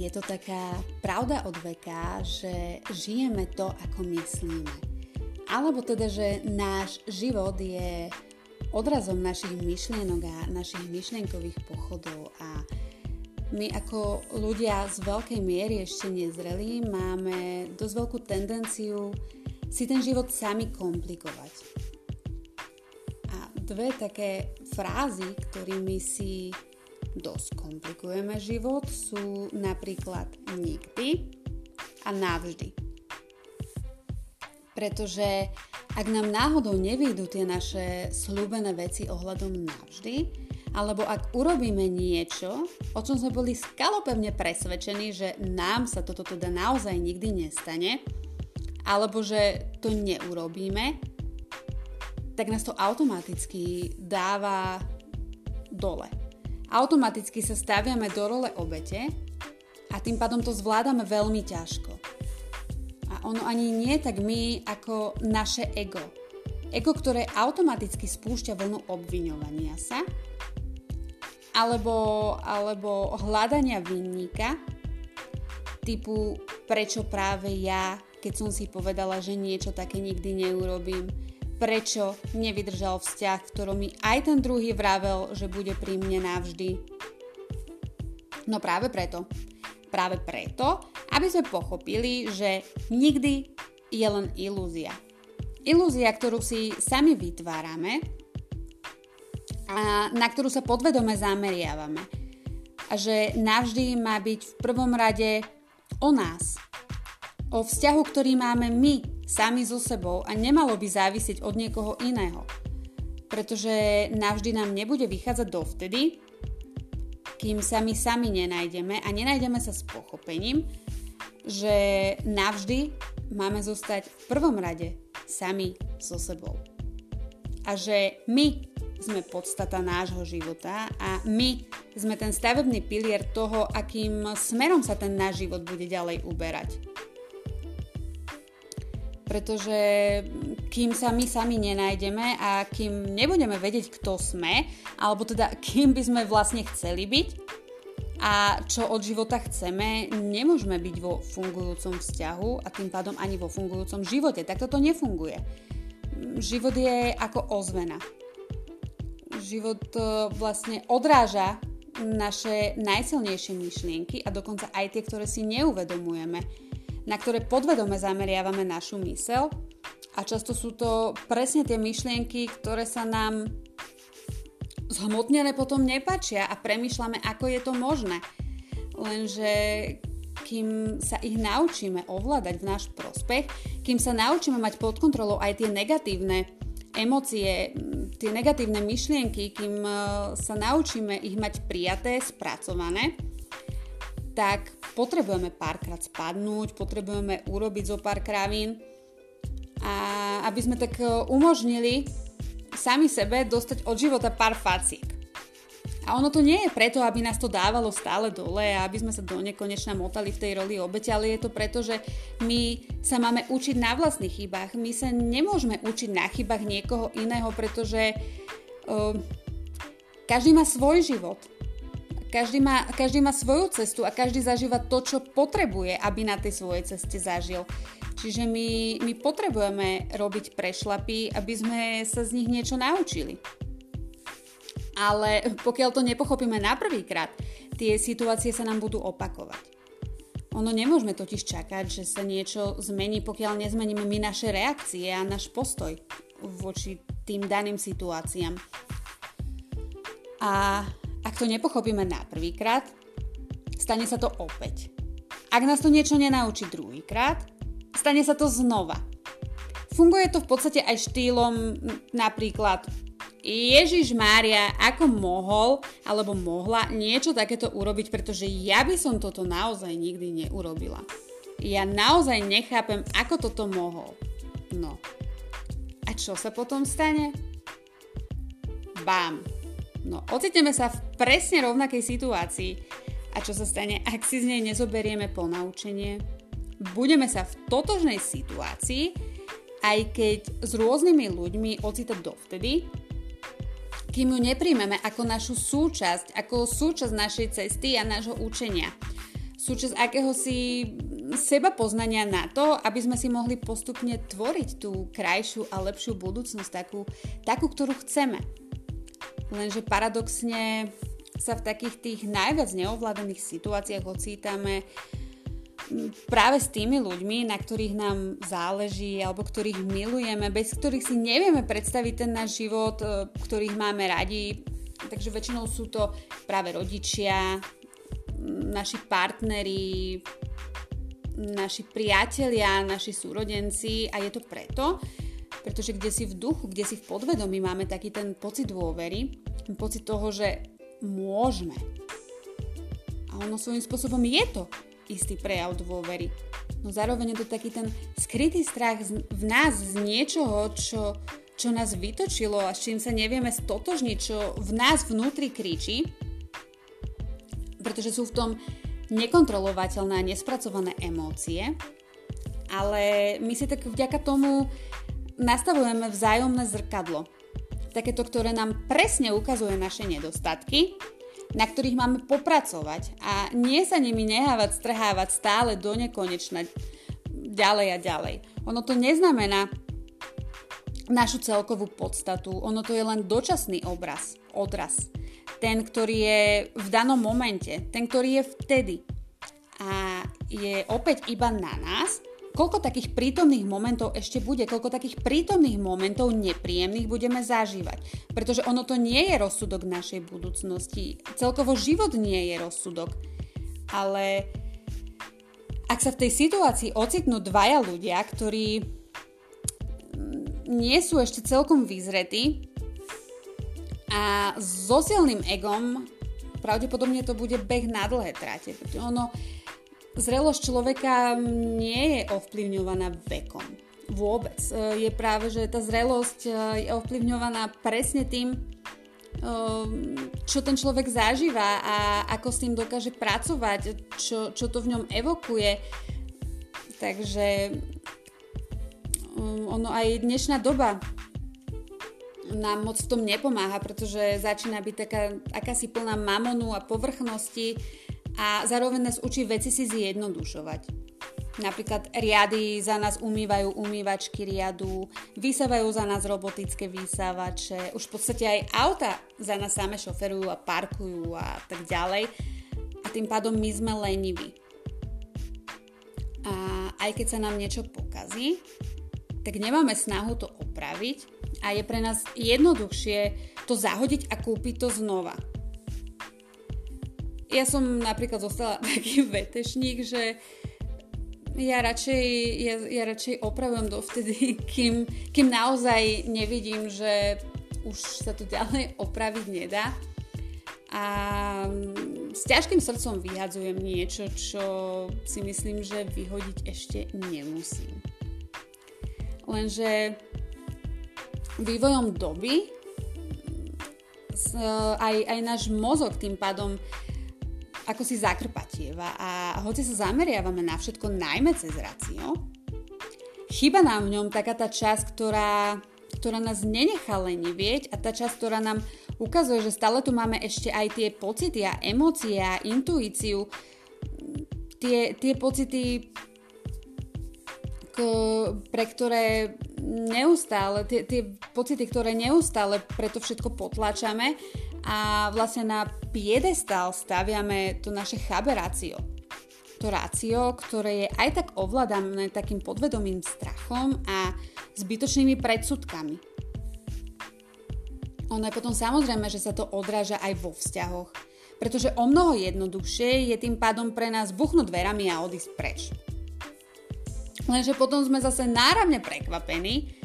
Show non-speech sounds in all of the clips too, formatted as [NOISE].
je to taká pravda od veka, že žijeme to, ako myslíme. Alebo teda, že náš život je odrazom našich myšlienok a našich myšlienkových pochodov a my ako ľudia z veľkej miery ešte nezrelí máme dosť veľkú tendenciu si ten život sami komplikovať. A dve také frázy, ktorými si dosť komplikujeme život, sú napríklad nikdy a navždy. Pretože ak nám náhodou nevídu tie naše slúbené veci ohľadom navždy, alebo ak urobíme niečo, o čom sme boli skalopevne presvedčení, že nám sa toto teda naozaj nikdy nestane, alebo že to neurobíme, tak nás to automaticky dáva dole. Automaticky sa staviame do role obete a tým pádom to zvládame veľmi ťažko. A ono ani nie tak my ako naše ego. Ego, ktoré automaticky spúšťa vlnu obviňovania sa, alebo, alebo hľadania vinníka, typu prečo práve ja, keď som si povedala, že niečo také nikdy neurobím, prečo nevydržal vzťah, v ktorom mi aj ten druhý vravel, že bude pri mne navždy. No práve preto. Práve preto, aby sme pochopili, že nikdy je len ilúzia. Ilúzia, ktorú si sami vytvárame a na ktorú sa podvedome zameriavame. A že navždy má byť v prvom rade o nás. O vzťahu, ktorý máme my sami so sebou a nemalo by závisieť od niekoho iného. Pretože navždy nám nebude vychádzať dovtedy, kým sa my sami nenájdeme a nenájdeme sa s pochopením, že navždy máme zostať v prvom rade sami so sebou. A že my sme podstata nášho života a my sme ten stavebný pilier toho, akým smerom sa ten náš život bude ďalej uberať pretože kým sa my sami nenájdeme a kým nebudeme vedieť, kto sme, alebo teda [LAUGHS] kým by sme vlastne chceli byť a čo od života chceme, nemôžeme byť vo fungujúcom vzťahu a tým pádom ani vo fungujúcom živote. Tak toto nefunguje. Život je ako ozvena. Život e, vlastne odráža naše najsilnejšie myšlienky a dokonca aj tie, ktoré si neuvedomujeme na ktoré podvedome zameriavame našu mysel a často sú to presne tie myšlienky, ktoré sa nám zhmotnené potom nepačia a premyšľame, ako je to možné. Lenže kým sa ich naučíme ovládať v náš prospech, kým sa naučíme mať pod kontrolou aj tie negatívne emócie, tie negatívne myšlienky, kým e, sa naučíme ich mať prijaté, spracované, tak potrebujeme párkrát spadnúť, potrebujeme urobiť zo pár kravín a aby sme tak e, umožnili sami sebe dostať od života pár faciek. A ono to nie je preto, aby nás to dávalo stále dole a aby sme sa do nekonečna motali v tej roli obete, ale je to preto, že my sa máme učiť na vlastných chybách. My sa nemôžeme učiť na chybách niekoho iného, pretože uh, každý má svoj život. Každý má, každý má svoju cestu a každý zažíva to, čo potrebuje, aby na tej svojej ceste zažil. Čiže my, my potrebujeme robiť prešlapy, aby sme sa z nich niečo naučili. Ale pokiaľ to nepochopíme na prvýkrát, tie situácie sa nám budú opakovať. Ono nemôžeme totiž čakať, že sa niečo zmení, pokiaľ nezmeníme my naše reakcie a náš postoj voči tým daným situáciám. A ak to nepochopíme na prvýkrát, stane sa to opäť. Ak nás to niečo nenaučí druhýkrát, stane sa to znova. Funguje to v podstate aj štýlom napríklad Ježiš Mária, ako mohol alebo mohla niečo takéto urobiť, pretože ja by som toto naozaj nikdy neurobila. Ja naozaj nechápem, ako toto mohol. No. A čo sa potom stane? Bám. No, ocitneme sa v presne rovnakej situácii. A čo sa stane, ak si z nej nezoberieme ponaučenie? Budeme sa v totožnej situácii, aj keď s rôznymi ľuďmi ocitať dovtedy, kým ju nepríjmeme ako našu súčasť, ako súčasť našej cesty a nášho učenia. súčasť akéhosi seba poznania na to, aby sme si mohli postupne tvoriť tú krajšiu a lepšiu budúcnosť, takú, takú ktorú chceme. Lenže paradoxne sa v takých tých najviac neovládaných situáciách ocítame práve s tými ľuďmi, na ktorých nám záleží alebo ktorých milujeme, bez ktorých si nevieme predstaviť ten náš život, e, ktorých máme radi. Takže väčšinou sú to práve rodičia, naši partneri, naši priatelia, naši súrodenci a je to preto, pretože kde si v duchu, kde si v podvedomí máme taký ten pocit dôvery, pocit toho, že môžeme. A ono svojím spôsobom je to istý prejav dôvery. No zároveň je to taký ten skrytý strach v nás z niečoho, čo, čo nás vytočilo a s čím sa nevieme stotožniť, čo v nás vnútri kričí, pretože sú v tom nekontrolovateľné a nespracované emócie, ale my si tak vďaka tomu nastavujeme vzájomné zrkadlo takéto, ktoré nám presne ukazuje naše nedostatky, na ktorých máme popracovať a nie sa nimi nehávať, strhávať stále do nekonečna ďalej a ďalej. Ono to neznamená našu celkovú podstatu, ono to je len dočasný obraz, odraz. Ten, ktorý je v danom momente, ten, ktorý je vtedy. A je opäť iba na nás, koľko takých prítomných momentov ešte bude, koľko takých prítomných momentov nepríjemných budeme zažívať. Pretože ono to nie je rozsudok našej budúcnosti. Celkovo život nie je rozsudok. Ale ak sa v tej situácii ocitnú dvaja ľudia, ktorí nie sú ešte celkom vyzretí a so silným egom pravdepodobne to bude beh na dlhé. Pretože ono, Zrelosť človeka nie je ovplyvňovaná vekom. Vôbec. E, je práve, že tá zrelosť e, je ovplyvňovaná presne tým, e, čo ten človek zažíva a ako s tým dokáže pracovať, čo, čo to v ňom evokuje. Takže ono aj dnešná doba nám moc v tom nepomáha, pretože začína byť taká akási plná mamonu a povrchnosti a zároveň nás učí veci si zjednodušovať. Napríklad riady za nás umývajú umývačky riadu, vysávajú za nás robotické vysávače, už v podstate aj auta za nás same šoferujú a parkujú a tak ďalej. A tým pádom my sme leniví. A aj keď sa nám niečo pokazí, tak nemáme snahu to opraviť a je pre nás jednoduchšie to zahodiť a kúpiť to znova ja som napríklad zostala [LAUGHS] taký vetešník, že ja radšej, ja, ja radšej opravujem dovtedy, [LAUGHS] kým, kým naozaj nevidím, že už sa to ďalej opraviť nedá. A s ťažkým srdcom vyhadzujem niečo, čo si myslím, že vyhodiť ešte nemusím. Lenže vývojom doby aj, aj náš mozog tým pádom ako si zakrpatieva a hoci sa zameriavame na všetko najmä cez racio, chyba nám v ňom taká tá časť, ktorá, ktorá nás nenechá lenivieť a tá časť, ktorá nám ukazuje, že stále tu máme ešte aj tie pocity a emócie a intuíciu, tie, tie pocity, k, pre ktoré neustále, tie, tie pocity, ktoré neustále preto všetko potlačame a vlastne na piedestal staviame to naše chaberácio. To rácio, ktoré je aj tak ovládané takým podvedomým strachom a zbytočnými predsudkami. Ono je potom samozrejme, že sa to odráža aj vo vzťahoch, pretože o mnoho jednoduchšie je tým pádom pre nás buchnúť dverami a odísť preč. Lenže potom sme zase náravne prekvapení,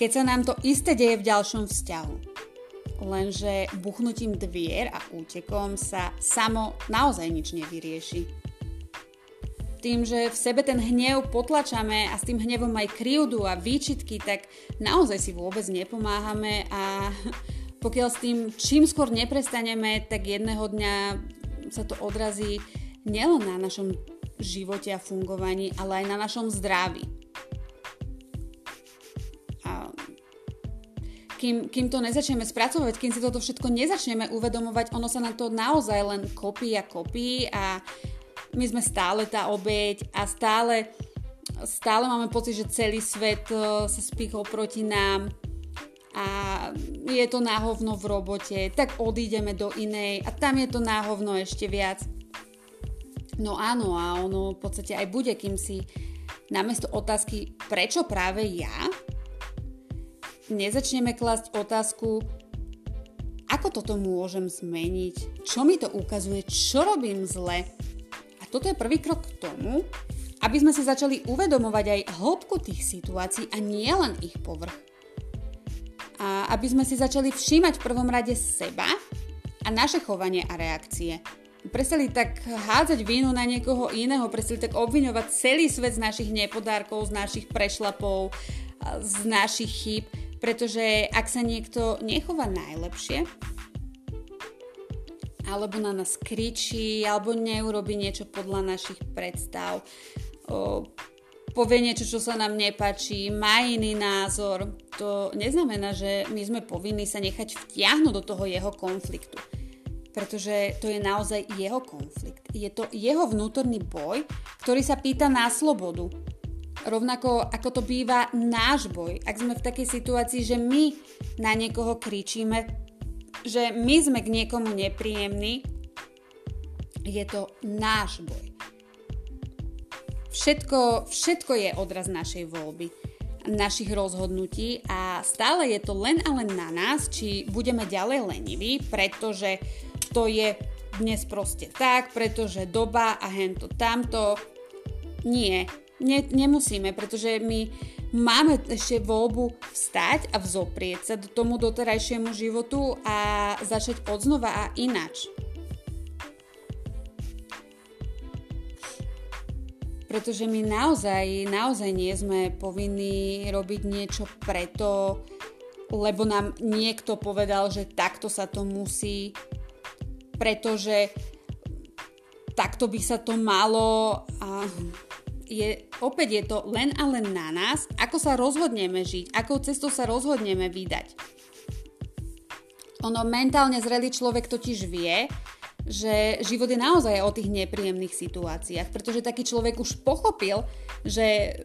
keď sa nám to isté deje v ďalšom vzťahu lenže buchnutím dvier a útekom sa samo naozaj nič nevyrieši. Tým, že v sebe ten hnev potlačame a s tým hnevom aj krivdu a výčitky, tak naozaj si vôbec nepomáhame a [LAUGHS] pokiaľ s tým čím skôr neprestaneme, tak jedného dňa sa to odrazí nielen na našom živote a fungovaní, ale aj na našom zdraví. Kým, kým to nezačneme spracovať, kým si toto všetko nezačneme uvedomovať, ono sa na to naozaj len kopí a kopí a my sme stále tá obeď a stále, stále máme pocit, že celý svet e, sa spíchol proti nám a je to náhovno v robote, tak odídeme do inej a tam je to náhovno ešte viac. No áno, a ono v podstate aj bude, kým si namiesto otázky prečo práve ja, nezačneme klásť otázku ako toto môžem zmeniť, čo mi to ukazuje, čo robím zle. A toto je prvý krok k tomu, aby sme si začali uvedomovať aj hĺbku tých situácií a nie len ich povrch. A aby sme si začali všímať v prvom rade seba a naše chovanie a reakcie. Prestali tak hádzať vínu na niekoho iného, prestali tak obviňovať celý svet z našich nepodárkov, z našich prešlapov, z našich chýb pretože ak sa niekto nechová najlepšie, alebo na nás kričí, alebo neurobi niečo podľa našich predstav, povie niečo, čo sa nám nepáči, má iný názor, to neznamená, že my sme povinní sa nechať vtiahnuť do toho jeho konfliktu. Pretože to je naozaj jeho konflikt. Je to jeho vnútorný boj, ktorý sa pýta na slobodu Rovnako ako to býva náš boj, ak sme v takej situácii, že my na niekoho kričíme, že my sme k niekomu nepríjemní, je to náš boj. Všetko, všetko je odraz našej voľby, našich rozhodnutí a stále je to len a len na nás, či budeme ďalej leniví, pretože to je dnes proste tak, pretože doba a hento tamto. Nie, ne, nemusíme, pretože my máme ešte voľbu vstať a vzoprieť sa do tomu doterajšiemu životu a začať odznova a inač. Pretože my naozaj, naozaj nie sme povinní robiť niečo preto, lebo nám niekto povedal, že takto sa to musí, pretože takto by sa to malo a je, opäť je to len a len na nás, ako sa rozhodneme žiť, akou cestou sa rozhodneme vydať. Ono mentálne zrelý človek totiž vie, že život je naozaj o tých nepríjemných situáciách, pretože taký človek už pochopil, že,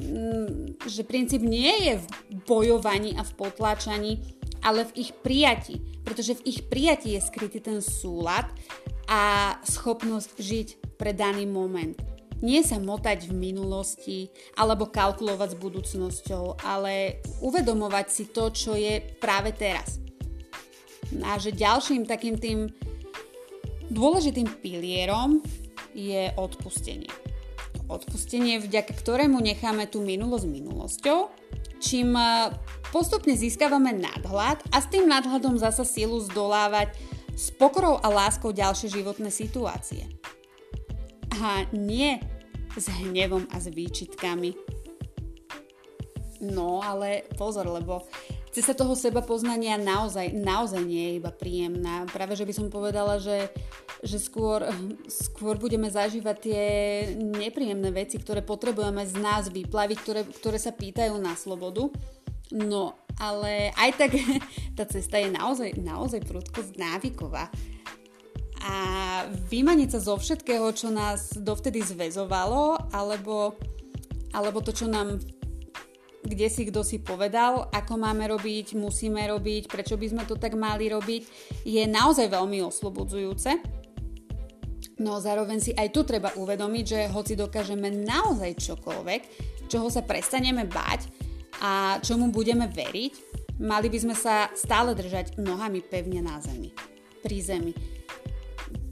mm, že princíp nie je v bojovaní a v potláčaní, ale v ich prijati, pretože v ich prijati je skrytý ten súlad a schopnosť žiť pre daný moment. Nie sa motať v minulosti alebo kalkulovať s budúcnosťou, ale uvedomovať si to, čo je práve teraz. A že ďalším takým tým dôležitým pilierom je odpustenie. Odpustenie, vďaka ktorému necháme tú minulosť minulosťou, čím e, postupne získavame nadhľad a s tým nadhľadom zasa sílu zdolávať s pokorou a láskou ďalšie životné situácie a nie s hnevom a s výčitkami. No, ale pozor, lebo cesta toho seba poznania naozaj, naozaj nie je iba príjemná. Práve, že by som povedala, že, že skôr, skôr budeme zažívať tie nepríjemné veci, ktoré potrebujeme z nás vyplaviť, ktoré, ktoré sa pýtajú na slobodu. No, ale aj tak [LAUGHS] tá cesta je naozaj, naozaj prudko návyková a vymaniť sa zo všetkého, čo nás dovtedy zväzovalo, alebo, alebo to, čo nám kde si kto si povedal, ako máme robiť, musíme robiť, prečo by sme to tak mali robiť, je naozaj veľmi oslobodzujúce. No zároveň si aj tu treba uvedomiť, že hoci dokážeme naozaj čokoľvek, čoho sa prestaneme bať a čomu budeme veriť, mali by sme sa stále držať nohami pevne na zemi, pri zemi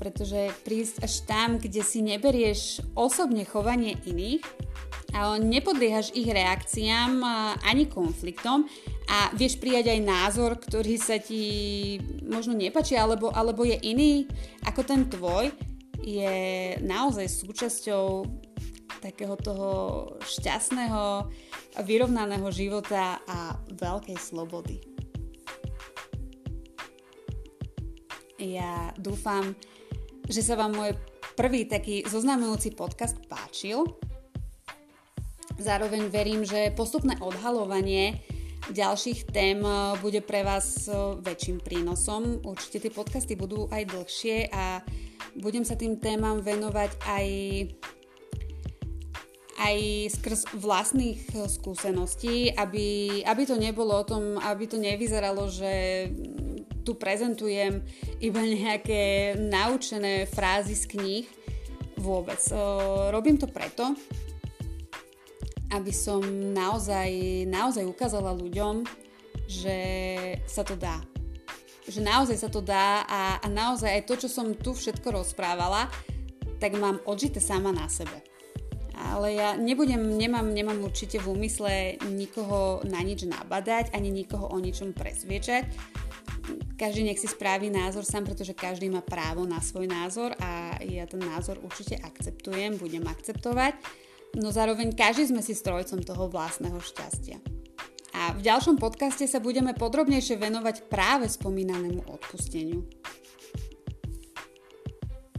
pretože prísť až tam, kde si neberieš osobne chovanie iných a nepodliehaš ich reakciám ani konfliktom a vieš prijať aj názor, ktorý sa ti možno nepačí alebo, alebo je iný ako ten tvoj, je naozaj súčasťou takého toho šťastného, vyrovnaného života a veľkej slobody. Ja dúfam, že sa vám môj prvý taký zoznamujúci podcast páčil. Zároveň verím, že postupné odhalovanie ďalších tém eh, bude pre vás eh, väčším prínosom. Určite tie podcasty budú aj dlhšie a budem sa tým témam venovať aj aj skrz vlastných skúseností, aby, aby to nebolo o tom, aby to nevyzeralo, že tu prezentujem iba nejaké naučené frázy z kníh. Vôbec. Robím to preto, aby som naozaj, naozaj ukázala ľuďom, že sa to dá. Že naozaj sa to dá a, a naozaj aj to, čo som tu všetko rozprávala, tak mám odžité sama na sebe. Ale ja nebudem, nemám, nemám určite v úmysle nikoho na nič nabadať, ani nikoho o ničom presviečať. Každý nech si spraví názor sám, pretože každý má právo na svoj názor a ja ten názor určite akceptujem, budem akceptovať no zároveň každý sme si strojcom toho vlastného šťastia. A v ďalšom podcaste sa budeme podrobnejšie venovať práve spomínanému odpusteniu.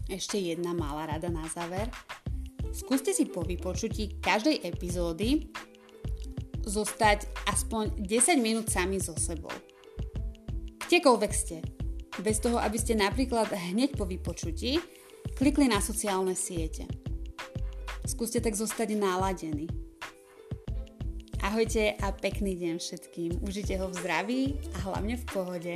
Ešte jedna malá rada na záver. Skúste si po vypočutí každej epizódy zostať aspoň 10 minút sami so sebou. Kdekoľvek ste. Bez toho, aby ste napríklad hneď po vypočutí klikli na sociálne siete skúste tak zostať náladení. Ahojte a pekný deň všetkým. Užite ho v zdraví a hlavne v pohode.